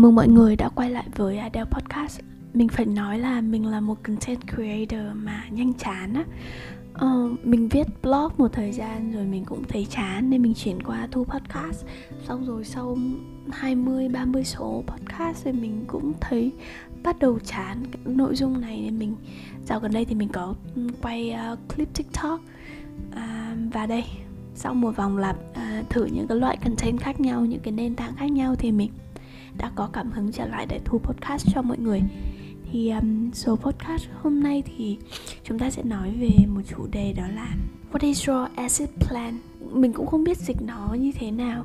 mừng mọi người đã quay lại với Adele Podcast. Mình phải nói là mình là một content creator mà nhanh chán á. Ờ, Mình viết blog một thời gian rồi mình cũng thấy chán nên mình chuyển qua thu podcast. Xong rồi sau 20-30 số podcast thì mình cũng thấy bắt đầu chán cái nội dung này nên mình Dạo gần đây thì mình có ừ, quay uh, clip TikTok. À, Và đây sau một vòng lặp uh, thử những cái loại content khác nhau những cái nền tảng khác nhau thì mình đã có cảm hứng trở lại để thu podcast cho mọi người. Thì um, số podcast hôm nay thì chúng ta sẽ nói về một chủ đề đó là What is your exit plan? Mình cũng không biết dịch nó như thế nào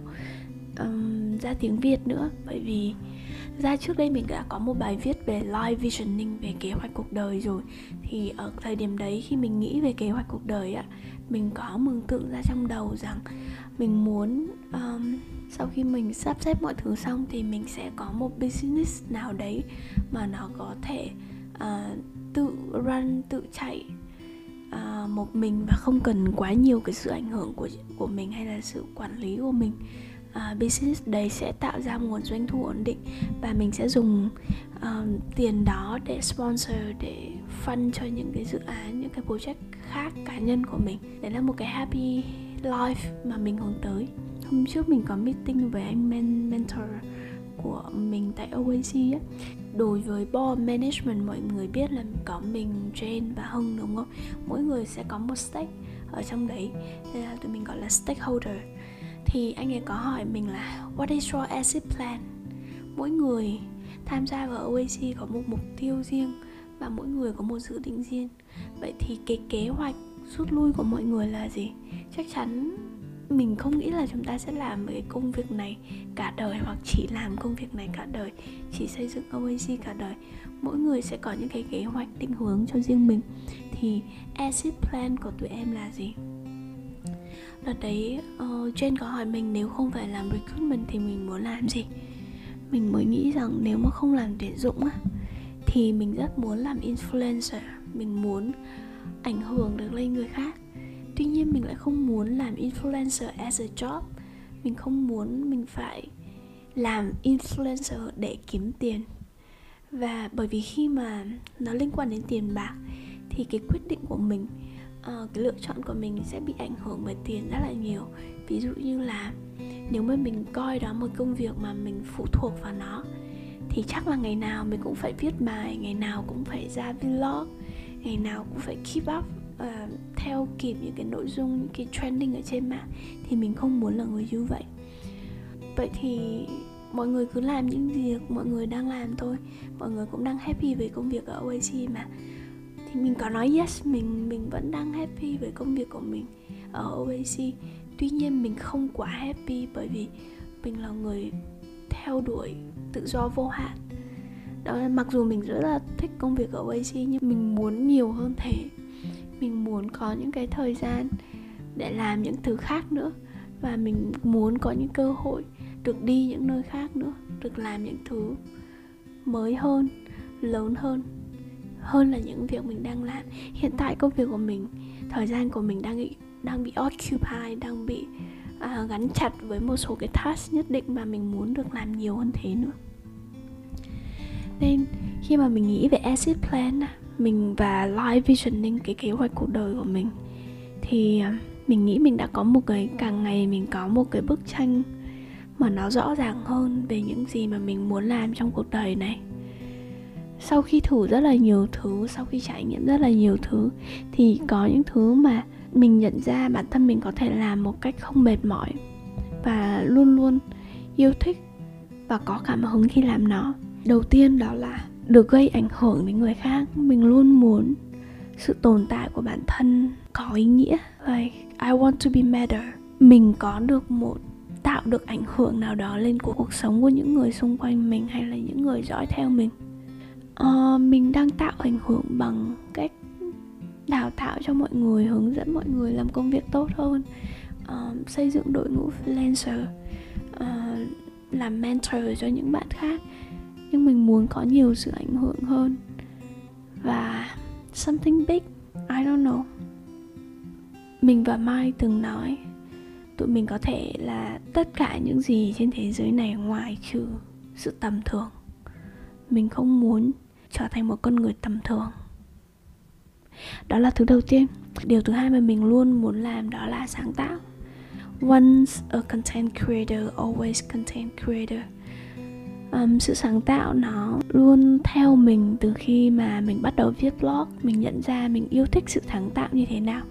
um, ra tiếng Việt nữa. Bởi vì ra trước đây mình đã có một bài viết về life visioning về kế hoạch cuộc đời rồi. Thì ở thời điểm đấy khi mình nghĩ về kế hoạch cuộc đời á mình có mường tượng ra trong đầu rằng mình muốn um, sau khi mình sắp xếp mọi thứ xong thì mình sẽ có một business nào đấy mà nó có thể uh, tự run tự chạy uh, một mình và không cần quá nhiều cái sự ảnh hưởng của của mình hay là sự quản lý của mình. Uh, business đấy sẽ tạo ra nguồn doanh thu ổn định và mình sẽ dùng uh, tiền đó để sponsor để fund cho những cái dự án những cái project khác cá nhân của mình. Đấy là một cái happy life mà mình hướng tới hôm trước mình có meeting với anh men, mentor của mình tại OAC á đối với board management, mọi người biết là có mình, Jane và Hưng, đúng không? Mỗi người sẽ có một stake ở trong đấy. Nên là tụi mình gọi là stakeholder. Thì anh ấy có hỏi mình là, what is your exit plan? Mỗi người tham gia vào OAC có một mục tiêu riêng và mỗi người có một dự định riêng. Vậy thì cái kế hoạch rút lui của mọi người là gì? Chắc chắn mình không nghĩ là chúng ta sẽ làm cái công việc này cả đời hoặc chỉ làm công việc này cả đời chỉ xây dựng OAC cả đời. Mỗi người sẽ có những cái kế hoạch định hướng cho riêng mình. Thì exit plan của tụi em là gì? Đợt đấy ờ, uh, Jen có hỏi mình nếu không phải làm recruitment thì mình muốn làm gì? Mình mới nghĩ rằng nếu mà không làm tuyển dụng á thì mình rất muốn làm influencer. Mình muốn ảnh hưởng được lên người khác tuy nhiên mình lại không muốn làm influencer as a job. Mình không muốn mình phải làm influencer để kiếm tiền. Và bởi vì khi mà nó liên quan đến tiền bạc thì cái quyết định của mình uh, cái lựa chọn của mình sẽ bị ảnh hưởng bởi tiền rất là nhiều. Ví dụ như là nếu mà mình coi đó một công việc mà mình phụ thuộc vào nó thì chắc là ngày nào mình cũng phải viết bài ngày nào cũng phải ra vlog ngày nào cũng phải keep up uh, theo kịp những cái nội dung những cái trending ở trên mạng thì mình không muốn là người như vậy. Vậy thì mọi người cứ làm những việc mọi người đang làm thôi. Mọi người cũng đang happy với công việc ở OAC mà. Thì mình có nói yes mình mình vẫn đang happy với công việc của mình ở OAC tuy nhiên mình không quá happy bởi vì mình là người theo đuổi tự do vô hạn. Đó là mặc dù mình rất là thích công việc ở OAC nhưng mình muốn nhiều hơn thế mình muốn có những cái thời gian để làm những thứ khác nữa. Và mình muốn có những cơ hội được đi những nơi khác nữa được làm những thứ mới hơn lớn hơn hơn là những việc mình đang làm. Hiện tại công việc của mình thời gian của mình đang bị đang bị occupy đang bị à, gắn chặt với một số cái task nhất định mà mình muốn được làm nhiều hơn thế nữa. Nên khi mà mình nghĩ về exit plan mình và live visioning cái kế hoạch cuộc đời của mình. Thì à, mình nghĩ mình đã có một cái, càng ngày mình có một cái bức tranh mà nó rõ ràng hơn về những gì mà mình muốn làm trong cuộc đời này. Sau khi thử rất là nhiều thứ, sau khi trải nghiệm rất là nhiều thứ, thì có những thứ mà mình nhận ra bản thân mình có thể làm một cách không mệt mỏi và luôn luôn yêu thích và có cảm hứng khi làm nó. Đầu tiên đó là được gây ảnh hưởng đến người khác. Mình luôn muốn sự tồn tại của bản thân có ý nghĩa. Like I want to be matter. Mình có được một tạo được ảnh hưởng nào đó lên của cuộc sống của những người xung quanh mình hay là những người dõi theo mình? Uh, mình đang tạo ảnh hưởng bằng cách đào tạo cho mọi người hướng dẫn mọi người làm công việc tốt hơn. Uh, xây dựng đội ngũ freelancer uh, làm mentor cho những bạn khác nhưng mình muốn có nhiều sự ảnh hưởng hơn. Và something big, I don't know. Mình và Mai từng nói, tụi mình có thể là tất cả những gì trên thế giới này ngoài trừ sự tầm thường. Mình không muốn trở thành một con người tầm thường. Đó là thứ đầu tiên. Điều thứ hai mà mình luôn muốn làm đó là sáng tạo. Once a content creator, always content creator um, sự sáng tạo nó luôn theo mình từ khi mà mình bắt đầu viết blog mình nhận ra mình yêu thích sự sáng tạo như thế nào.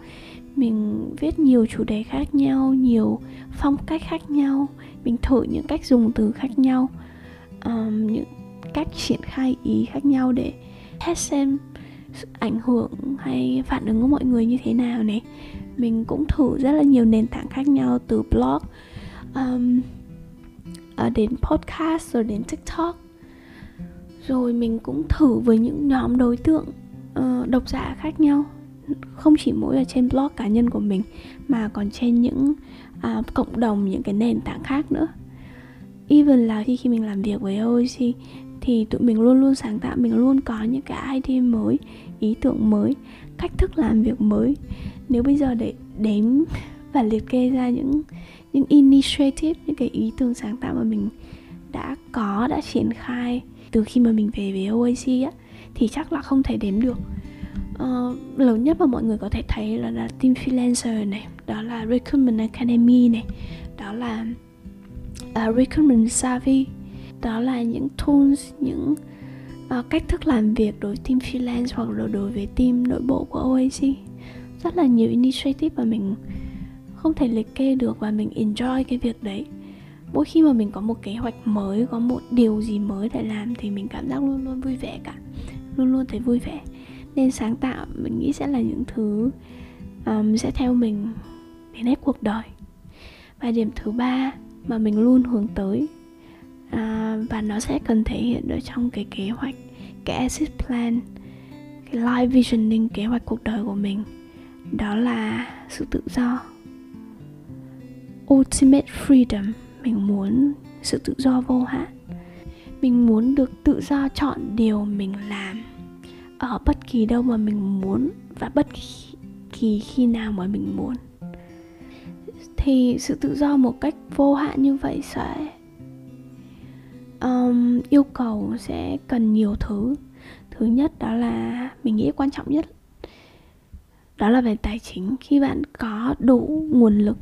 Mình viết nhiều chủ đề khác nhau nhiều phong cách khác nhau mình thử những cách dùng từ khác nhau um, những cách triển khai ý khác nhau để test xem sự ảnh hưởng hay phản ứng của mọi người như thế nào này. Mình cũng thử rất là nhiều nền tảng khác nhau từ blog um, Ờ, đến podcast rồi đến tiktok. Rồi mình cũng thử với những nhóm đối tượng uh, độc giả khác nhau. Không chỉ mỗi ở trên blog cá nhân của mình mà còn trên những uh, cộng đồng những cái nền tảng khác nữa. Even là khi khi mình làm việc với OEC thì tụi mình luôn luôn sáng tạo mình luôn có những cái idea mới ý tưởng mới cách thức làm việc mới. Nếu bây giờ để đếm và liệt kê ra những những initiative những cái ý tưởng sáng tạo mà mình đã có đã triển khai từ khi mà mình về với OAC á thì chắc là không thể đếm được. Uh, lớn nhất mà mọi người có thể thấy là, là team freelancer này đó là recruitment academy này đó là uh, recruitment savvy đó là những tools những uh, cách thức làm việc đối với team freelance hoặc là đối với team nội bộ của OAC rất là nhiều initiative mà mình không thể liệt kê được và mình enjoy cái việc đấy. Mỗi khi mà mình có một kế hoạch mới có một điều gì mới để làm thì mình cảm giác luôn luôn vui vẻ cả. Luôn luôn thấy vui vẻ. Nên sáng tạo mình nghĩ sẽ là những thứ um, sẽ theo mình đến hết cuộc đời. Và điểm thứ ba mà mình luôn hướng tới à, và nó sẽ cần thể hiện ở trong cái kế hoạch cái exit plan cái life visioning kế hoạch cuộc đời của mình đó là sự tự do ultimate freedom. Mình muốn sự tự do vô hạn. Mình muốn được tự do chọn điều mình làm. Ở bất kỳ đâu mà mình muốn và bất kỳ khi nào mà mình muốn. Thì sự tự do một cách vô hạn như vậy sẽ um, yêu cầu sẽ cần nhiều thứ. Thứ nhất đó là mình nghĩ quan trọng nhất đó là về tài chính. Khi bạn có đủ nguồn lực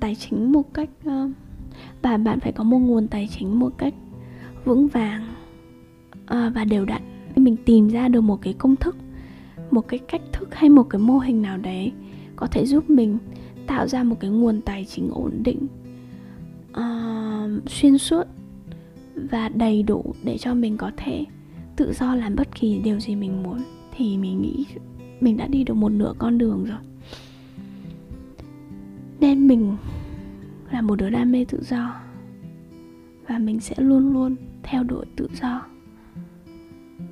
tài chính một cách ờ, và bạn phải có một nguồn tài chính một cách vững vàng ờ, và đều đặn. Mình tìm ra được một cái công thức một cái cách thức hay một cái mô hình nào đấy có thể giúp mình tạo ra một cái nguồn tài chính ổn định uh, xuyên suốt và đầy đủ để cho mình có thể tự do làm bất kỳ điều gì mình muốn. Thì mình nghĩ mình đã đi được một nửa con đường rồi nên mình là một đứa đam mê tự do. Và mình sẽ luôn luôn theo đuổi tự do.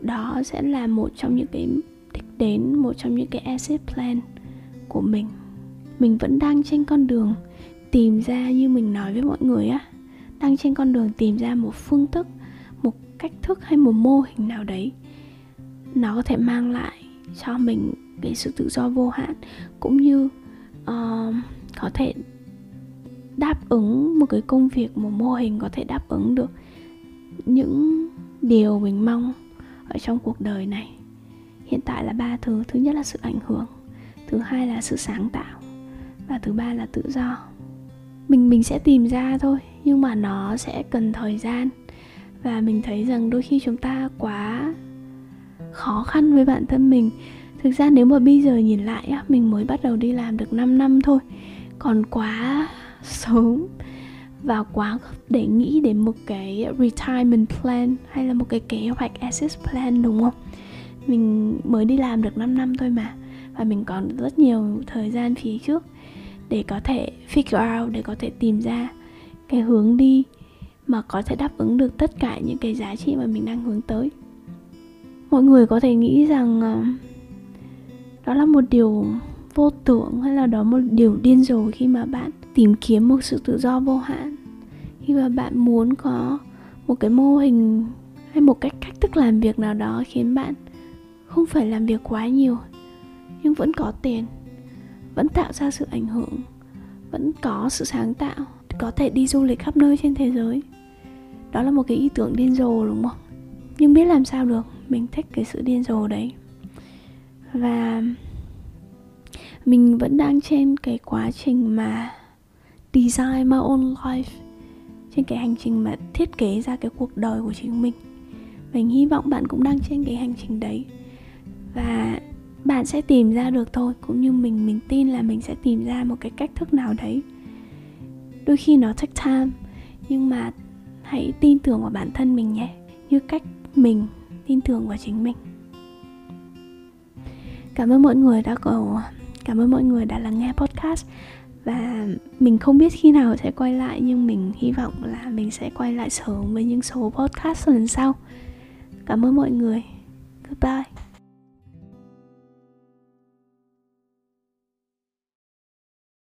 Đó sẽ là một trong những cái đích đến một trong những cái asset plan của mình. Mình vẫn đang trên con đường tìm ra như mình nói với mọi người á đang trên con đường tìm ra một phương thức một cách thức hay một mô hình nào đấy. Nó có thể mang lại cho mình cái sự tự do vô hạn cũng như uh, có thể đáp ứng một cái công việc, một mô hình có thể đáp ứng được những điều mình mong ở trong cuộc đời này. Hiện tại là ba thứ. Thứ nhất là sự ảnh hưởng, thứ hai là sự sáng tạo, và thứ ba là tự do. Mình mình sẽ tìm ra thôi, nhưng mà nó sẽ cần thời gian. Và mình thấy rằng đôi khi chúng ta quá khó khăn với bản thân mình. Thực ra nếu mà bây giờ nhìn lại á, mình mới bắt đầu đi làm được 5 năm thôi còn quá sớm và quá gấp để nghĩ đến một cái retirement plan hay là một cái kế hoạch asset plan, đúng không? Mình mới đi làm được 5 năm thôi mà và mình còn rất nhiều thời gian phía trước để có thể figure out, để có thể tìm ra cái hướng đi mà có thể đáp ứng được tất cả những cái giá trị mà mình đang hướng tới. Mọi người có thể nghĩ rằng ờ, đó là một điều vô tưởng hay là đó một điều điên rồ khi mà bạn tìm kiếm một sự tự do vô hạn? Khi mà bạn muốn có một cái mô hình hay một cách cách thức làm việc nào đó khiến bạn không phải làm việc quá nhiều, nhưng vẫn có tiền, vẫn tạo ra sự ảnh hưởng, vẫn có sự sáng tạo, có thể đi du lịch khắp nơi trên thế giới? Đó là một cái ý tưởng điên rồ, đúng không? Nhưng biết làm sao được, mình thích cái sự điên rồ đấy. Và mình vẫn đang trên cái quá trình mà design my own life, trên cái hành trình mà thiết kế ra cái cuộc đời của chính mình. Mình hy vọng bạn cũng đang trên cái hành trình đấy. Và bạn sẽ tìm ra được thôi, cũng như mình mình tin là mình sẽ tìm ra một cái cách thức nào đấy. Đôi khi nó take time, nhưng mà hãy tin tưởng vào bản thân mình nhé, như cách mình tin tưởng vào chính mình. Cảm ơn mọi người đã có cảm ơn mọi người đã lắng nghe podcast. Và mình không biết khi nào sẽ quay lại, nhưng mình hy vọng là mình sẽ quay lại sớm với những số podcast lần sau. Cảm ơn mọi người. Goodbye.